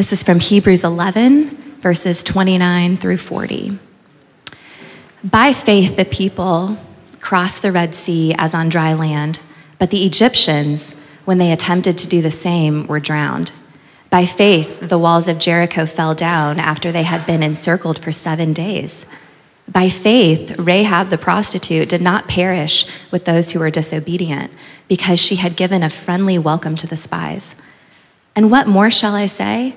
This is from Hebrews 11, verses 29 through 40. By faith, the people crossed the Red Sea as on dry land, but the Egyptians, when they attempted to do the same, were drowned. By faith, the walls of Jericho fell down after they had been encircled for seven days. By faith, Rahab the prostitute did not perish with those who were disobedient, because she had given a friendly welcome to the spies. And what more shall I say?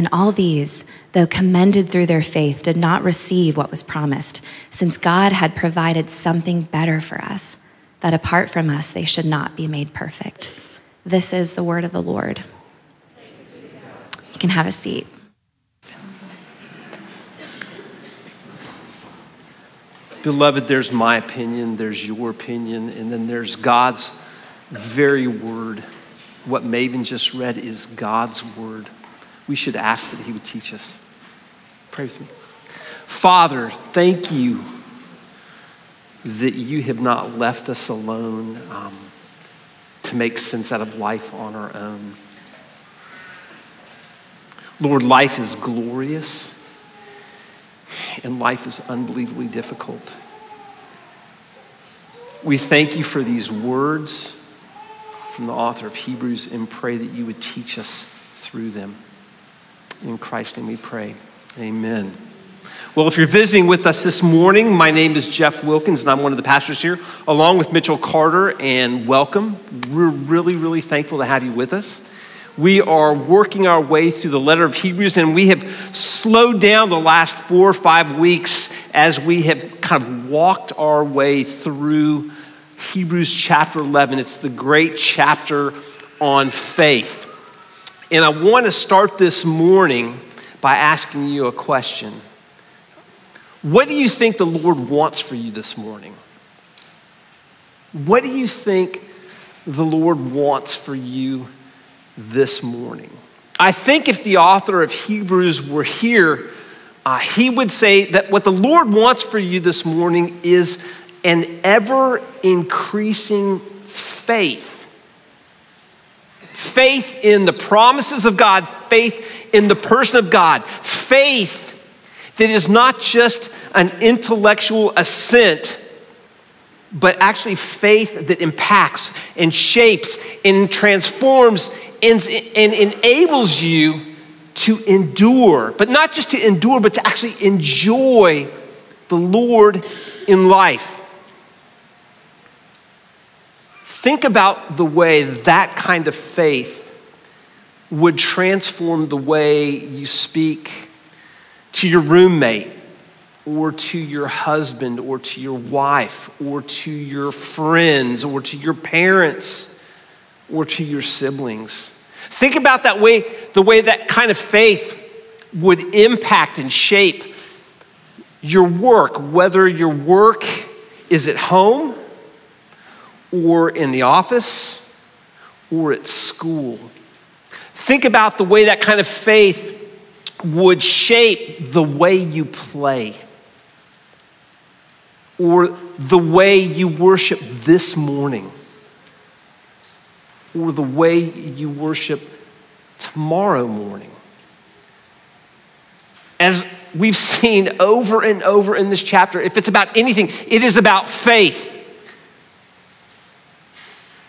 And all these, though commended through their faith, did not receive what was promised, since God had provided something better for us, that apart from us they should not be made perfect. This is the word of the Lord. You can have a seat. Beloved, there's my opinion, there's your opinion, and then there's God's very word. What Maven just read is God's word. We should ask that He would teach us. Pray with me. Father, thank you that you have not left us alone um, to make sense out of life on our own. Lord, life is glorious and life is unbelievably difficult. We thank you for these words from the author of Hebrews and pray that you would teach us through them. In Christ's name we pray. Amen. Well, if you're visiting with us this morning, my name is Jeff Wilkins, and I'm one of the pastors here, along with Mitchell Carter, and welcome. We're really, really thankful to have you with us. We are working our way through the letter of Hebrews, and we have slowed down the last four or five weeks as we have kind of walked our way through Hebrews chapter 11. It's the great chapter on faith. And I want to start this morning by asking you a question. What do you think the Lord wants for you this morning? What do you think the Lord wants for you this morning. I think if the author of Hebrews were here, uh, he would say that what the Lord wants for you this morning is an ever increasing faith. Faith in the promises of God, faith in the person of God, faith that is not just an intellectual assent but actually faith that impacts and shapes and transforms and, and enables you to endure, but not just to endure, but to actually enjoy the Lord in life. Think about the way that kind of faith would transform the way you speak to your roommate or to your husband or to your wife or to your friends or to your parents or to your siblings. Think about that way, the way that kind of faith would impact and shape your work, whether your work is at home or in the office or at school. Think about the way that kind of faith would shape the way you play or the way you worship this morning or the way you worship tomorrow morning. As we've seen over and over in this chapter, if it's about anything, it is about faith.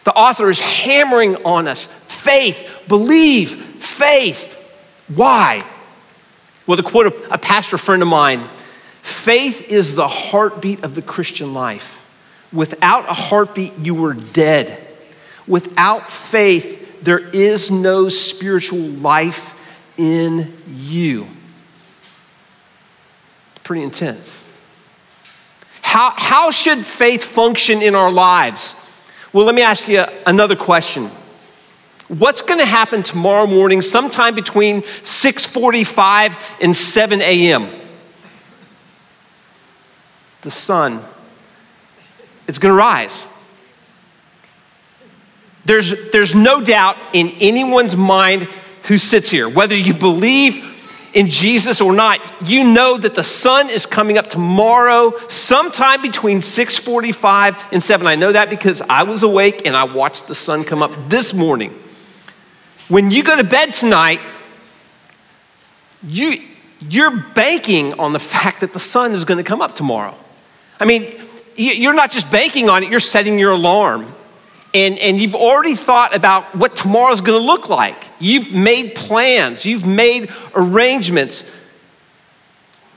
The author is hammering on us faith, believe, faith. Why? Well, to quote a, a pastor friend of mine, faith is the heartbeat of the Christian life. Without a heartbeat, you were dead. Without faith, there is no spiritual life in you. It's pretty intense. How, how should faith function in our lives? Well, let me ask you another question. What's going to happen tomorrow morning sometime between 6:45 and 7 a.m.? The sun is going to rise. There's, there's no doubt in anyone's mind who sits here, whether you believe in Jesus or not, you know that the sun is coming up tomorrow, sometime between 6:45 and 7. I know that because I was awake and I watched the sun come up this morning. When you go to bed tonight, you, you're banking on the fact that the sun is going to come up tomorrow. I mean, you're not just banking on it, you're setting your alarm and, and you've already thought about what tomorrow's gonna look like. You've made plans, you've made arrangements.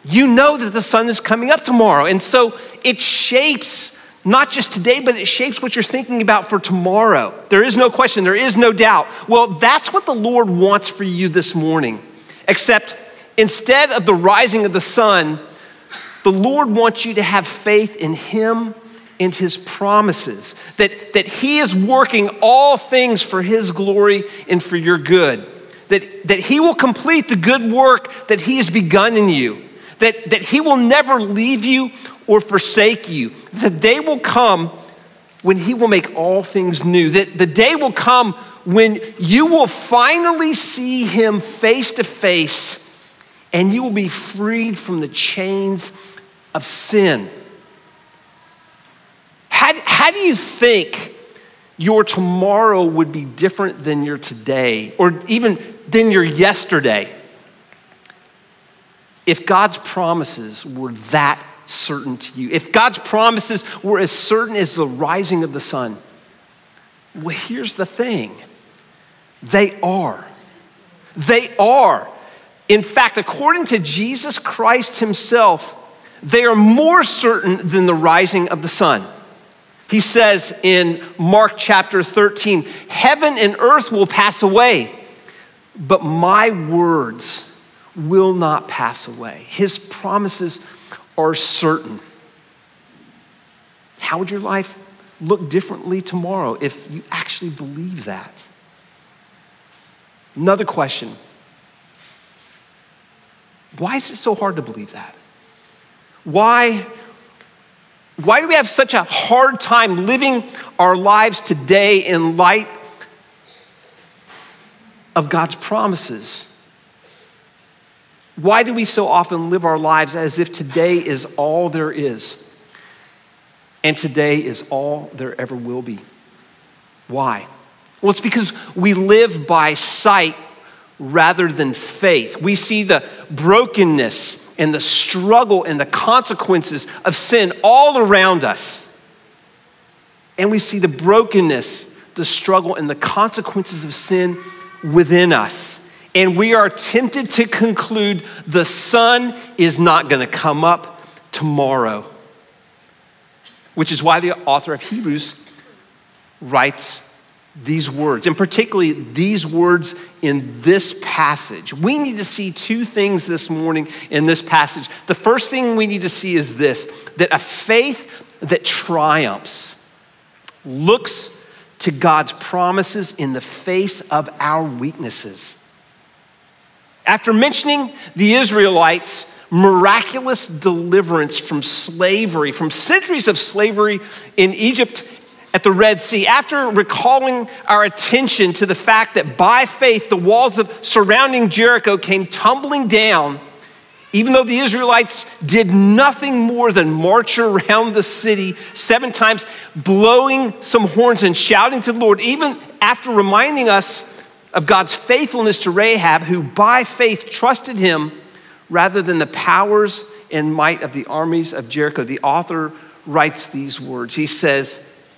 You know that the sun is coming up tomorrow. And so it shapes not just today, but it shapes what you're thinking about for tomorrow. There is no question, there is no doubt. Well, that's what the Lord wants for you this morning. Except instead of the rising of the sun, the Lord wants you to have faith in Him and his promises, that, that he is working all things for his glory and for your good, that, that he will complete the good work that he has begun in you, that, that he will never leave you or forsake you. The day will come when he will make all things new, that the day will come when you will finally see him face to face and you will be freed from the chains of sin. How, how do you think your tomorrow would be different than your today or even than your yesterday if God's promises were that certain to you? If God's promises were as certain as the rising of the sun? Well, here's the thing they are. They are. In fact, according to Jesus Christ Himself, they are more certain than the rising of the sun. He says in Mark chapter 13, Heaven and earth will pass away, but my words will not pass away. His promises are certain. How would your life look differently tomorrow if you actually believe that? Another question Why is it so hard to believe that? Why why do we have such a hard time living our lives today in light of God's promises? Why do we so often live our lives as if today is all there is and today is all there ever will be? Why? Well, it's because we live by sight rather than faith. We see the brokenness and the struggle and the consequences of sin all around us. And we see the brokenness, the struggle, and the consequences of sin within us. And we are tempted to conclude the sun is not going to come up tomorrow. Which is why the author of Hebrews writes these words, and particularly these words in this passage. We need to see two things this morning in this passage. The first thing we need to see is this that a faith that triumphs looks to God's promises in the face of our weaknesses. After mentioning the Israelites' miraculous deliverance from slavery, from centuries of slavery in Egypt at the Red Sea, after recalling our attention to the fact that by faith the walls of surrounding Jericho came tumbling down, even though the Israelites did nothing more than march around the city seven times, blowing some horns and shouting to the Lord, even after reminding us of God's faithfulness to Rahab, who by faith trusted him rather than the powers and might of the armies of Jericho, the author writes these words. He says,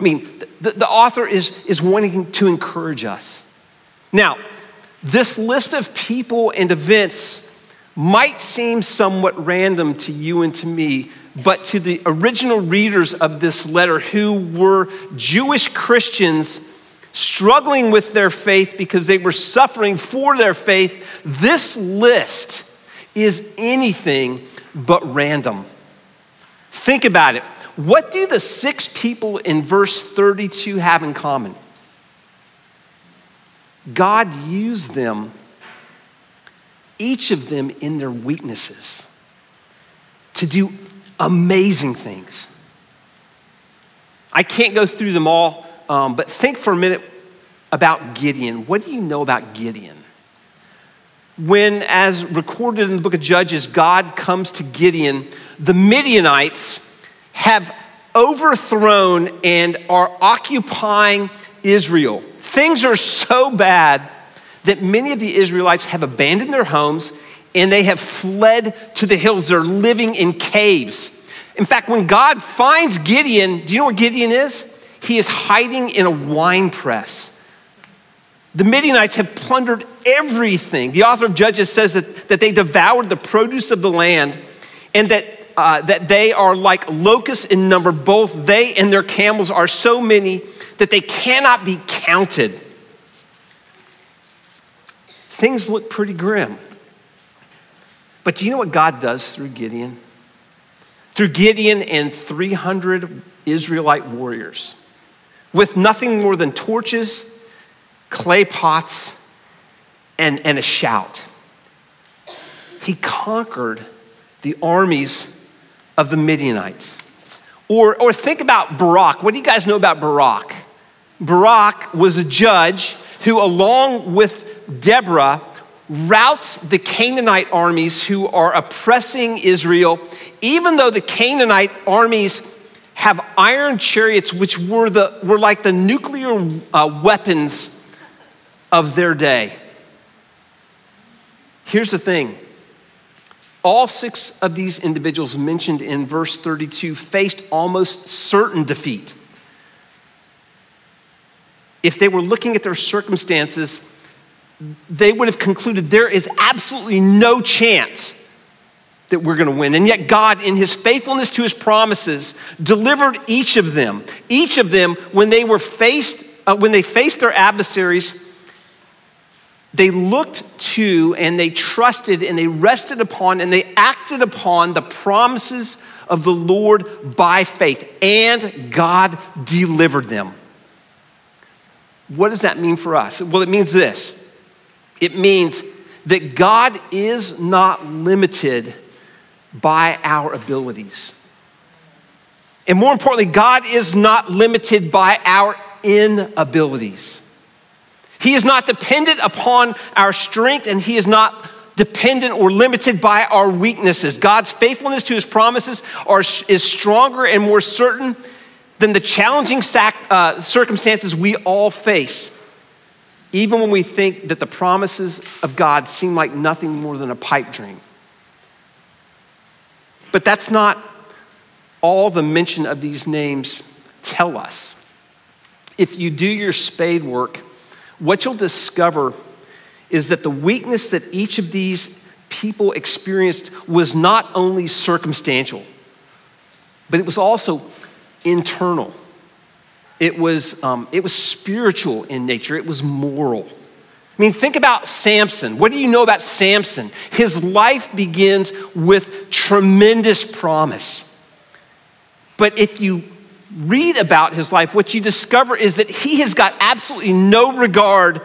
I mean, the, the author is, is wanting to encourage us. Now, this list of people and events might seem somewhat random to you and to me, but to the original readers of this letter who were Jewish Christians struggling with their faith because they were suffering for their faith, this list is anything but random. Think about it. What do the six people in verse 32 have in common? God used them, each of them in their weaknesses, to do amazing things. I can't go through them all, um, but think for a minute about Gideon. What do you know about Gideon? When, as recorded in the book of Judges, God comes to Gideon, the Midianites have overthrown and are occupying Israel. Things are so bad that many of the Israelites have abandoned their homes and they have fled to the hills. They're living in caves. In fact, when God finds Gideon, do you know where Gideon is? He is hiding in a wine press. The Midianites have plundered everything. The author of Judges says that, that they devoured the produce of the land and that, uh, that they are like locusts in number. Both they and their camels are so many that they cannot be counted. Things look pretty grim. But do you know what God does through Gideon? Through Gideon and 300 Israelite warriors, with nothing more than torches, clay pots, and, and a shout. He conquered the armies of the Midianites. Or, or think about Barak. What do you guys know about Barak? Barak was a judge who, along with Deborah, routs the Canaanite armies who are oppressing Israel, even though the Canaanite armies have iron chariots, which were, the, were like the nuclear uh, weapons of their day. Here's the thing all six of these individuals mentioned in verse 32 faced almost certain defeat if they were looking at their circumstances, they would have concluded there is absolutely no chance that we're going to win. And yet, God, in His faithfulness to His promises, delivered each of them. Each of them, when they were faced, uh, when they faced their adversaries, they looked to and they trusted and they rested upon and they acted upon the promises of the Lord by faith. And God delivered them. What does that mean for us? Well, it means this it means that God is not limited by our abilities. And more importantly, God is not limited by our inabilities. He is not dependent upon our strength, and He is not dependent or limited by our weaknesses. God's faithfulness to His promises are, is stronger and more certain than the challenging sac- uh, circumstances we all face, even when we think that the promises of God seem like nothing more than a pipe dream. But that's not all the mention of these names tell us. If you do your spade work, what you'll discover is that the weakness that each of these people experienced was not only circumstantial, but it was also internal. It was, um, it was spiritual in nature, it was moral. I mean, think about Samson. What do you know about Samson? His life begins with tremendous promise. But if you read about his life, what you discover is that he has got absolutely no regard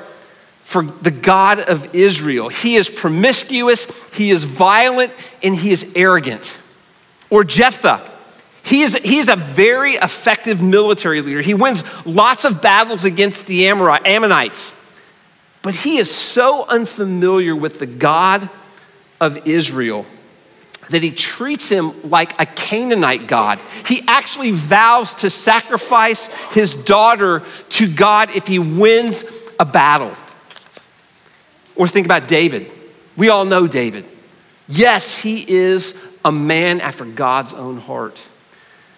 for the God of Israel. He is promiscuous, he is violent, and he is arrogant. Or Jephthah. He is, he is a very effective military leader. He wins lots of battles against the Ammonites. But he is so unfamiliar with the God of Israel that he treats him like a Canaanite God. He actually vows to sacrifice his daughter to God if he wins a battle. Or think about David. We all know David. Yes, he is a man after God's own heart.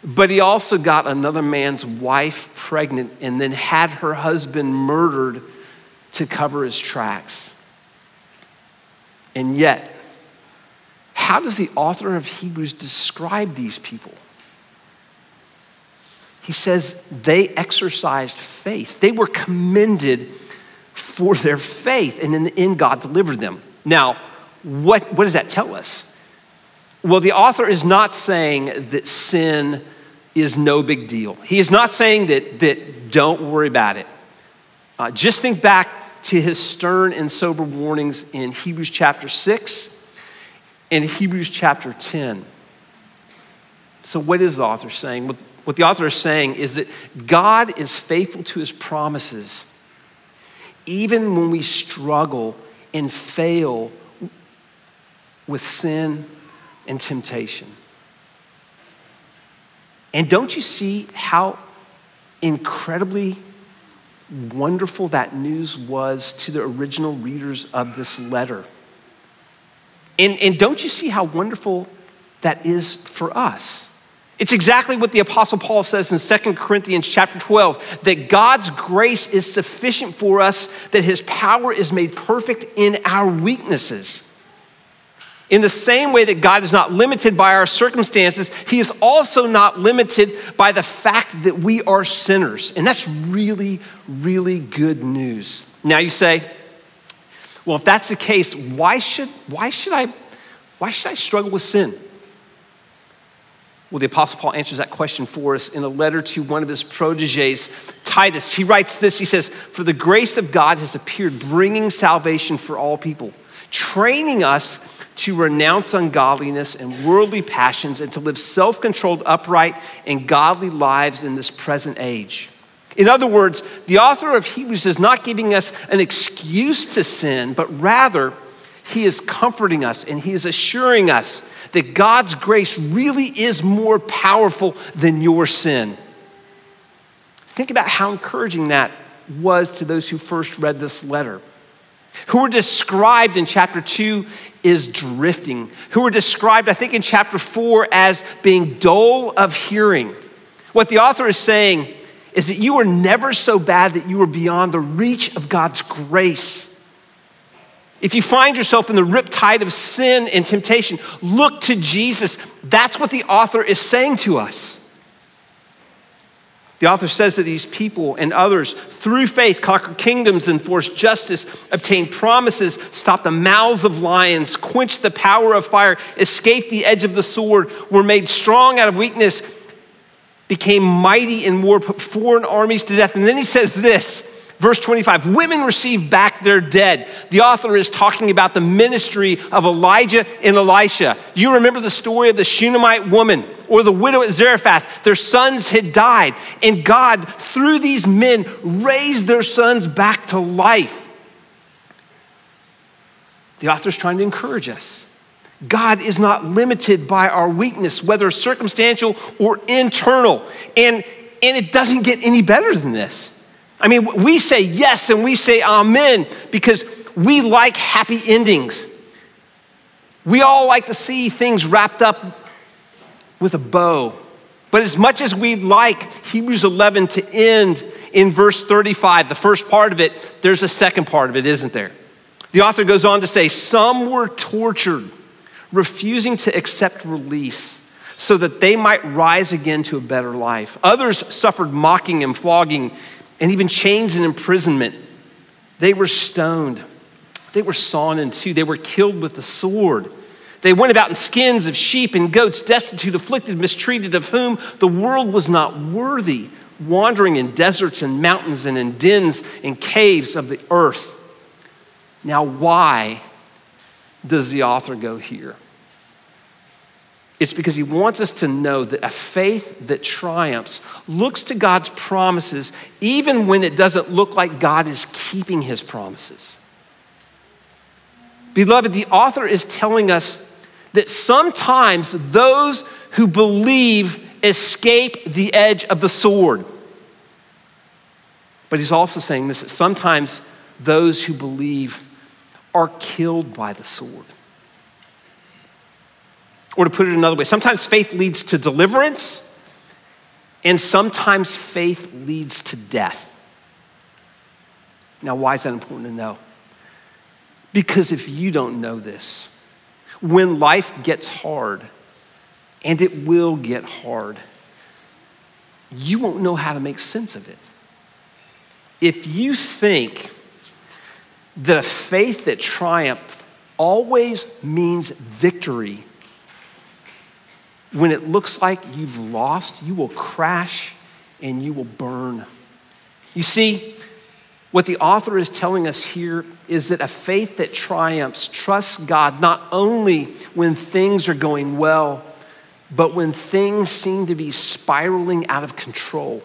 But he also got another man's wife pregnant and then had her husband murdered to cover his tracks. And yet, how does the author of Hebrews describe these people? He says they exercised faith. They were commended for their faith, and in the end, God delivered them. Now, what, what does that tell us? Well, the author is not saying that sin is no big deal. He is not saying that, that don't worry about it. Uh, just think back to his stern and sober warnings in Hebrews chapter 6 in Hebrews chapter 10. So, what is the author saying? What the author is saying is that God is faithful to his promises, even when we struggle and fail with sin and temptation. And don't you see how incredibly wonderful that news was to the original readers of this letter? And, and don't you see how wonderful that is for us? It's exactly what the apostle Paul says in 2 Corinthians chapter 12 that God's grace is sufficient for us that his power is made perfect in our weaknesses. In the same way that God is not limited by our circumstances, he is also not limited by the fact that we are sinners. And that's really really good news. Now you say, well, if that's the case, why should, why should, I, why should I struggle with sin? Well, the Apostle Paul answers that question for us in a letter to one of his proteges, Titus. He writes this He says, For the grace of God has appeared, bringing salvation for all people, training us to renounce ungodliness and worldly passions and to live self controlled, upright, and godly lives in this present age. In other words, the author of Hebrews is not giving us an excuse to sin, but rather, he is comforting us and he is assuring us that God's grace really is more powerful than your sin. Think about how encouraging that was to those who first read this letter. Who were described in chapter 2 is drifting, who were described, I think, in chapter 4 as being dull of hearing. What the author is saying is that you were never so bad that you were beyond the reach of God's grace. If you find yourself in the riptide of sin and temptation, look to Jesus. That's what the author is saying to us. The author says that these people and others, through faith, conquer kingdoms, enforce justice, obtain promises, stop the mouths of lions, quench the power of fire, escape the edge of the sword, were made strong out of weakness, became mighty in war, put foreign armies to death. And then he says this, verse 25 women receive back their dead. The author is talking about the ministry of Elijah and Elisha. You remember the story of the Shunammite woman or the widow at Zarephath. Their sons had died, and God, through these men, raised their sons back to life. The author is trying to encourage us. God is not limited by our weakness, whether circumstantial or internal. And, and it doesn't get any better than this. I mean, we say yes and we say amen because we like happy endings. We all like to see things wrapped up with a bow. But as much as we'd like Hebrews 11 to end in verse 35, the first part of it, there's a second part of it, isn't there? The author goes on to say, Some were tortured refusing to accept release so that they might rise again to a better life. Others suffered mocking and flogging and even chains and imprisonment. They were stoned. They were sawn in two. They were killed with the sword. They went about in skins of sheep and goats, destitute, afflicted, mistreated, of whom the world was not worthy, wandering in deserts and mountains and in dens and caves of the earth. Now, why does the author go here? It's because he wants us to know that a faith that triumphs looks to God's promises even when it doesn't look like God is keeping his promises. Beloved, the author is telling us that sometimes those who believe escape the edge of the sword. But he's also saying this that sometimes those who believe are killed by the sword. Or to put it another way, sometimes faith leads to deliverance, and sometimes faith leads to death. Now, why is that important to know? Because if you don't know this, when life gets hard, and it will get hard, you won't know how to make sense of it. If you think that a faith that triumphs always means victory, when it looks like you've lost, you will crash and you will burn. You see, what the author is telling us here is that a faith that triumphs trusts God not only when things are going well, but when things seem to be spiraling out of control.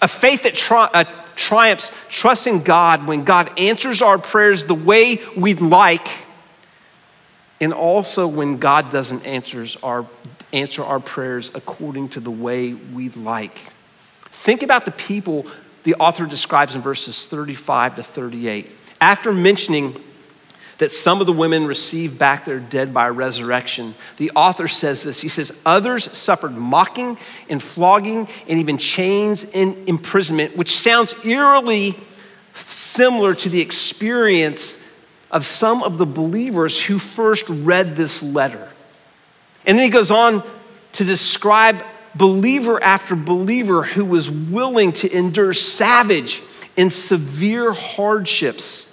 A faith that tri- triumphs trusting God when God answers our prayers the way we'd like, and also when God doesn't answers our, answer our prayers according to the way we'd like. Think about the people the author describes in verses 35 to 38. After mentioning that some of the women received back their dead by resurrection, the author says this. He says, Others suffered mocking and flogging and even chains and imprisonment, which sounds eerily similar to the experience of some of the believers who first read this letter. And then he goes on to describe believer after believer who was willing to endure savage and severe hardships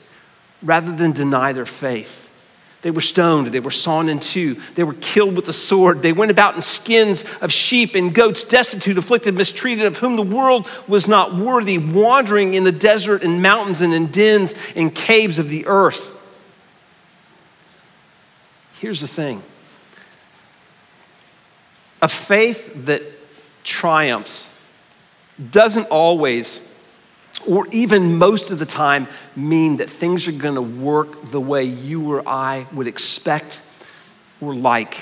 rather than deny their faith. They were stoned, they were sawn in two, they were killed with the sword, they went about in skins of sheep and goats, destitute, afflicted, mistreated, of whom the world was not worthy, wandering in the desert and mountains and in dens and caves of the earth. Here's the thing a faith that triumphs doesn't always, or even most of the time, mean that things are going to work the way you or I would expect or like.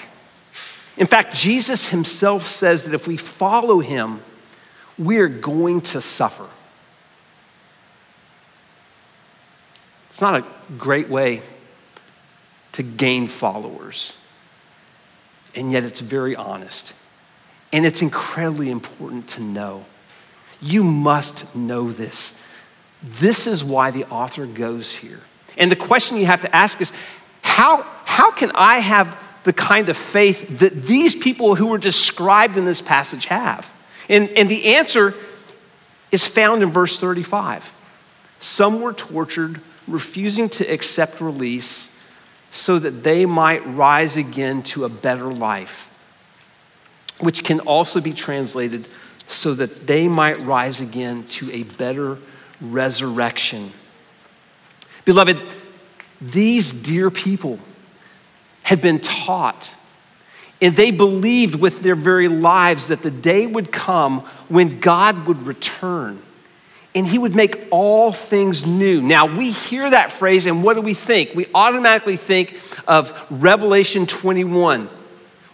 In fact, Jesus himself says that if we follow him, we are going to suffer. It's not a great way to gain followers, and yet it's very honest. And it's incredibly important to know. You must know this. This is why the author goes here. And the question you have to ask is how, how can I have the kind of faith that these people who were described in this passage have? And, and the answer is found in verse 35. Some were tortured, refusing to accept release so that they might rise again to a better life which can also be translated so that they might rise again to a better resurrection. Beloved, these dear people had been taught and they believed with their very lives that the day would come when God would return and he would make all things new. Now, we hear that phrase, and what do we think? We automatically think of Revelation 21,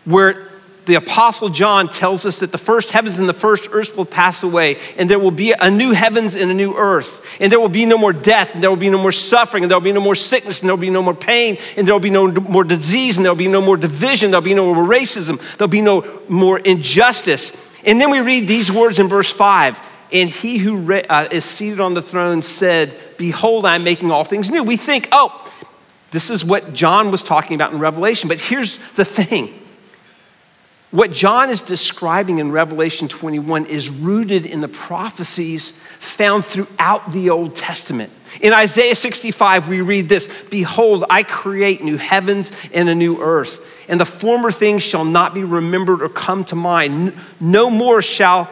where the Apostle John tells us that the first heavens and the first earth will pass away, and there will be a new heavens and a new earth, and there will be no more death, and there will be no more suffering, and there will be no more sickness, and there will be no more pain, and there will be no more disease, and there will be no more division, there will be no more racism, there will be no more injustice. And then we read these words in verse 5 and he who uh, is seated on the throne said, Behold, I'm making all things new. We think, oh, this is what John was talking about in Revelation. But here's the thing what John is describing in Revelation 21 is rooted in the prophecies found throughout the Old Testament. In Isaiah 65, we read this Behold, I create new heavens and a new earth, and the former things shall not be remembered or come to mind. No more shall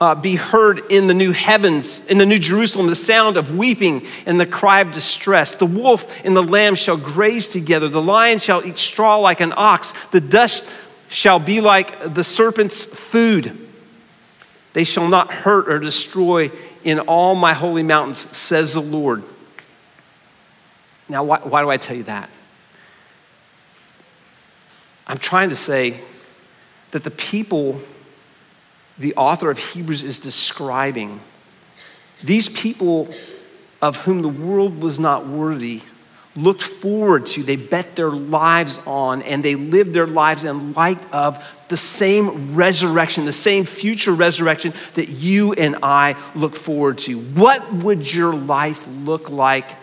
uh, be heard in the new heavens, in the new Jerusalem, the sound of weeping and the cry of distress. The wolf and the lamb shall graze together, the lion shall eat straw like an ox, the dust shall be like the serpent's food. They shall not hurt or destroy in all my holy mountains, says the Lord. Now, why, why do I tell you that? I'm trying to say that the people the author of Hebrews is describing, these people of whom the world was not worthy, looked forward to, they bet their lives on, and they lived their lives in light of the same resurrection, the same future resurrection that you and I look forward to. What would your life look like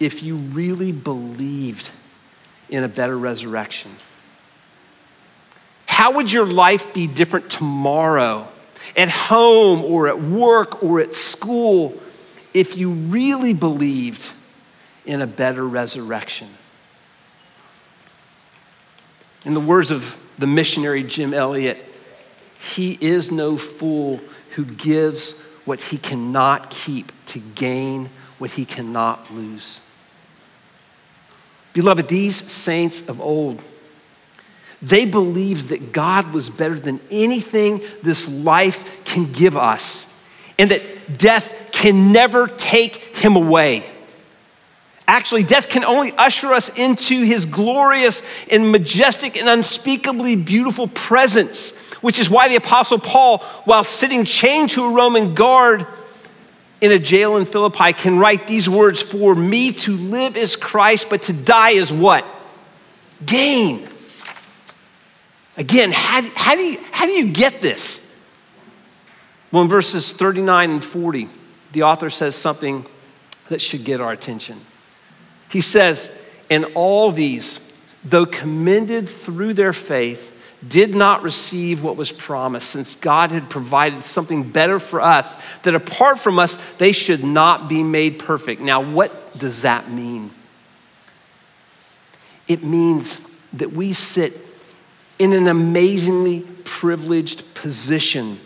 if you really believed in a better resurrection? How would your life be different tomorrow, at home or at work or at school, if you really believed in a better resurrection? In the words of the missionary Jim Elliot, he is no fool who gives what he cannot keep to gain what he cannot lose. Beloved, these saints of old, they believed that God was better than anything this life can give us, and that death can never take him away. Actually, death can only usher us into his glorious and majestic and unspeakably beautiful presence, which is why the Apostle Paul, while sitting chained to a Roman guard in a jail in Philippi, can write these words For me to live is Christ, but to die is what? Gain. Again, how, how, do you, how do you get this? Well, in verses 39 and 40, the author says something that should get our attention. He says, And all these, though commended through their faith, did not receive what was promised, since God had provided something better for us, that apart from us, they should not be made perfect. Now, what does that mean? It means that we sit in an amazingly privileged position.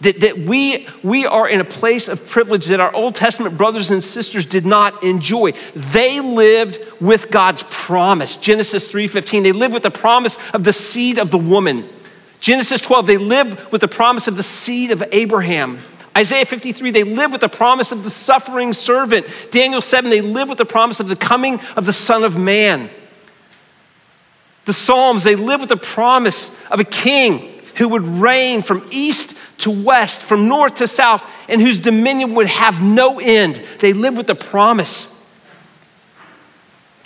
That, that we, we are in a place of privilege that our Old Testament brothers and sisters did not enjoy. They lived with God's promise. Genesis 3:15. They lived with the promise of the seed of the woman. Genesis 12, they live with the promise of the seed of Abraham. Isaiah 53, they live with the promise of the suffering servant. Daniel 7, they live with the promise of the coming of the Son of Man. The Psalms, they live with the promise of a king who would reign from east to west, from north to south, and whose dominion would have no end. They live with the promise.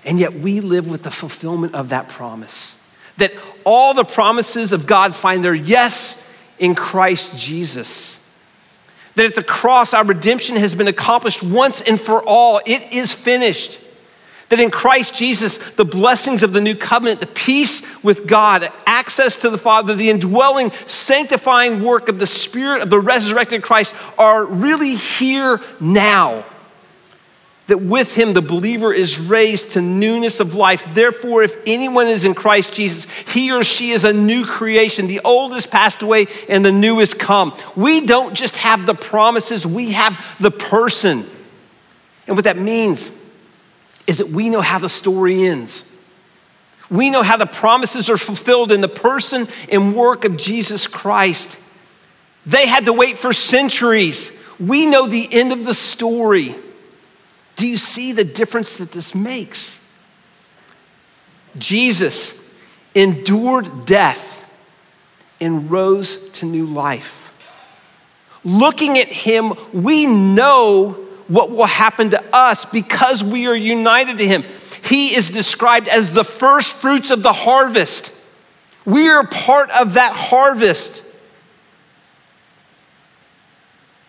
And yet we live with the fulfillment of that promise. That all the promises of God find their yes in Christ Jesus. That at the cross, our redemption has been accomplished once and for all. It is finished. That in Christ Jesus, the blessings of the new covenant, the peace with God, access to the Father, the indwelling, sanctifying work of the Spirit of the resurrected Christ are really here now. That with him the believer is raised to newness of life. Therefore, if anyone is in Christ Jesus, he or she is a new creation. The old has passed away and the new has come. We don't just have the promises, we have the person. And what that means is that we know how the story ends. We know how the promises are fulfilled in the person and work of Jesus Christ. They had to wait for centuries. We know the end of the story. Do you see the difference that this makes? Jesus endured death and rose to new life. Looking at him, we know what will happen to us because we are united to Him. He is described as the first fruits of the harvest. We are part of that harvest.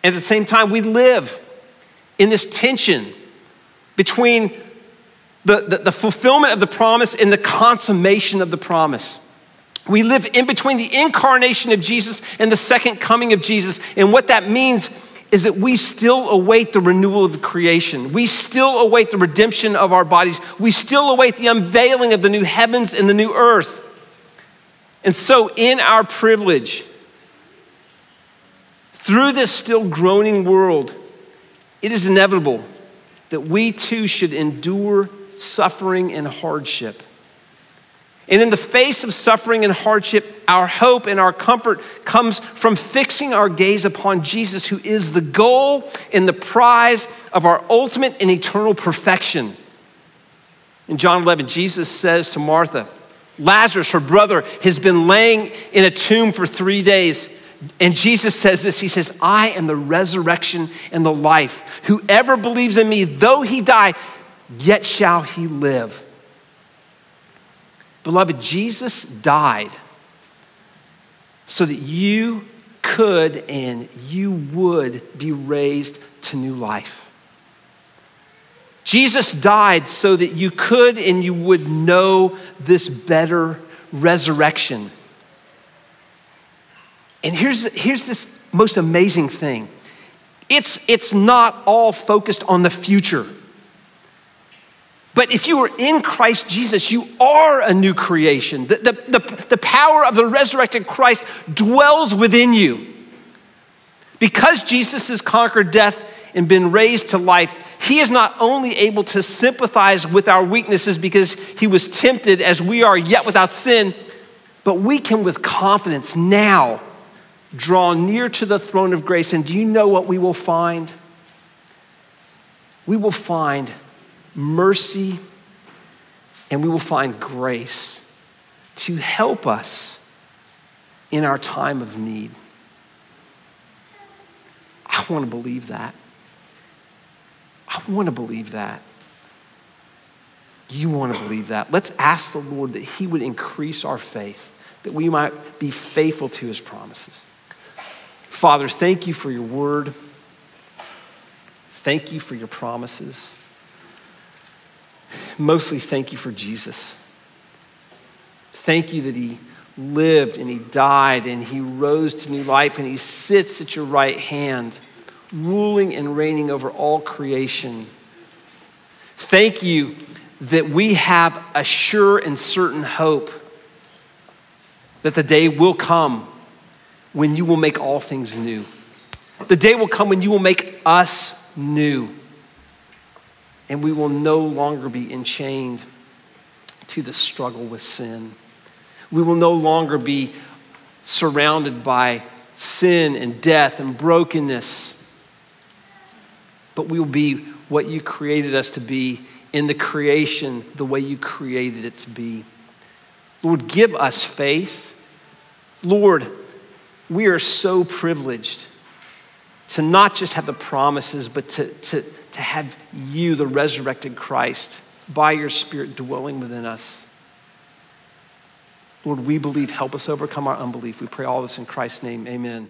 At the same time, we live in this tension between the, the, the, fulfillment of the promise and the consummation of the promise. We live in between the incarnation of Jesus and the second coming of Jesus. And what that means is that we still await the renewal of the creation. We still await the redemption of our bodies. We still await the unveiling of the new heavens and the new earth. And so, in our privilege, through this still groaning world, it is inevitable that we too should endure suffering and hardship. And in the face of suffering and hardship, our hope and our comfort comes from fixing our gaze upon Jesus, who is the goal and the prize of our ultimate and eternal perfection. In John 11, Jesus says to Martha, Lazarus, her brother, has been laying in a tomb for three days. And Jesus says this He says, I am the resurrection and the life. Whoever believes in me, though he die, yet shall he live. Beloved, Jesus died so that you could and you would be raised to new life. Jesus died so that you could and you would know this better resurrection. And here's, here's this most amazing thing it's, it's not all focused on the future. But if you are in Christ Jesus, you are a new creation. The, the, the, the, power of the resurrected Christ dwells within you. Because Jesus has conquered death and been raised to life, he is not only able to sympathize with our weaknesses because he was tempted as we are, yet without sin, but we can with confidence now draw near to the throne of grace. And do you know what we will find? We will find mercy, and we will find grace to help us in our time of need. I want to believe that. I want to believe that. You want to believe that. Let's ask the Lord that He would increase our faith, that we might be faithful to His promises. Father, thank you for your word. Thank you for your promises mostly thank you for Jesus. Thank you that he lived and he died and he rose to new life and he sits at your right hand, ruling and reigning over all creation. Thank you that we have a sure and certain hope that the day will come when you will make all things new. The day will come when you will make us new and we will no longer be enchained to the struggle with sin. We will no longer be surrounded by sin and death and brokenness, but we will be what you created us to be in the creation, the way you created it to be. Lord, give us faith. Lord, we are so privileged to not just have the promises, but to, to, to have you, the resurrected Christ, by your Spirit dwelling within us. Lord, we believe. Help us overcome our unbelief. We pray all this in Christ's name. Amen.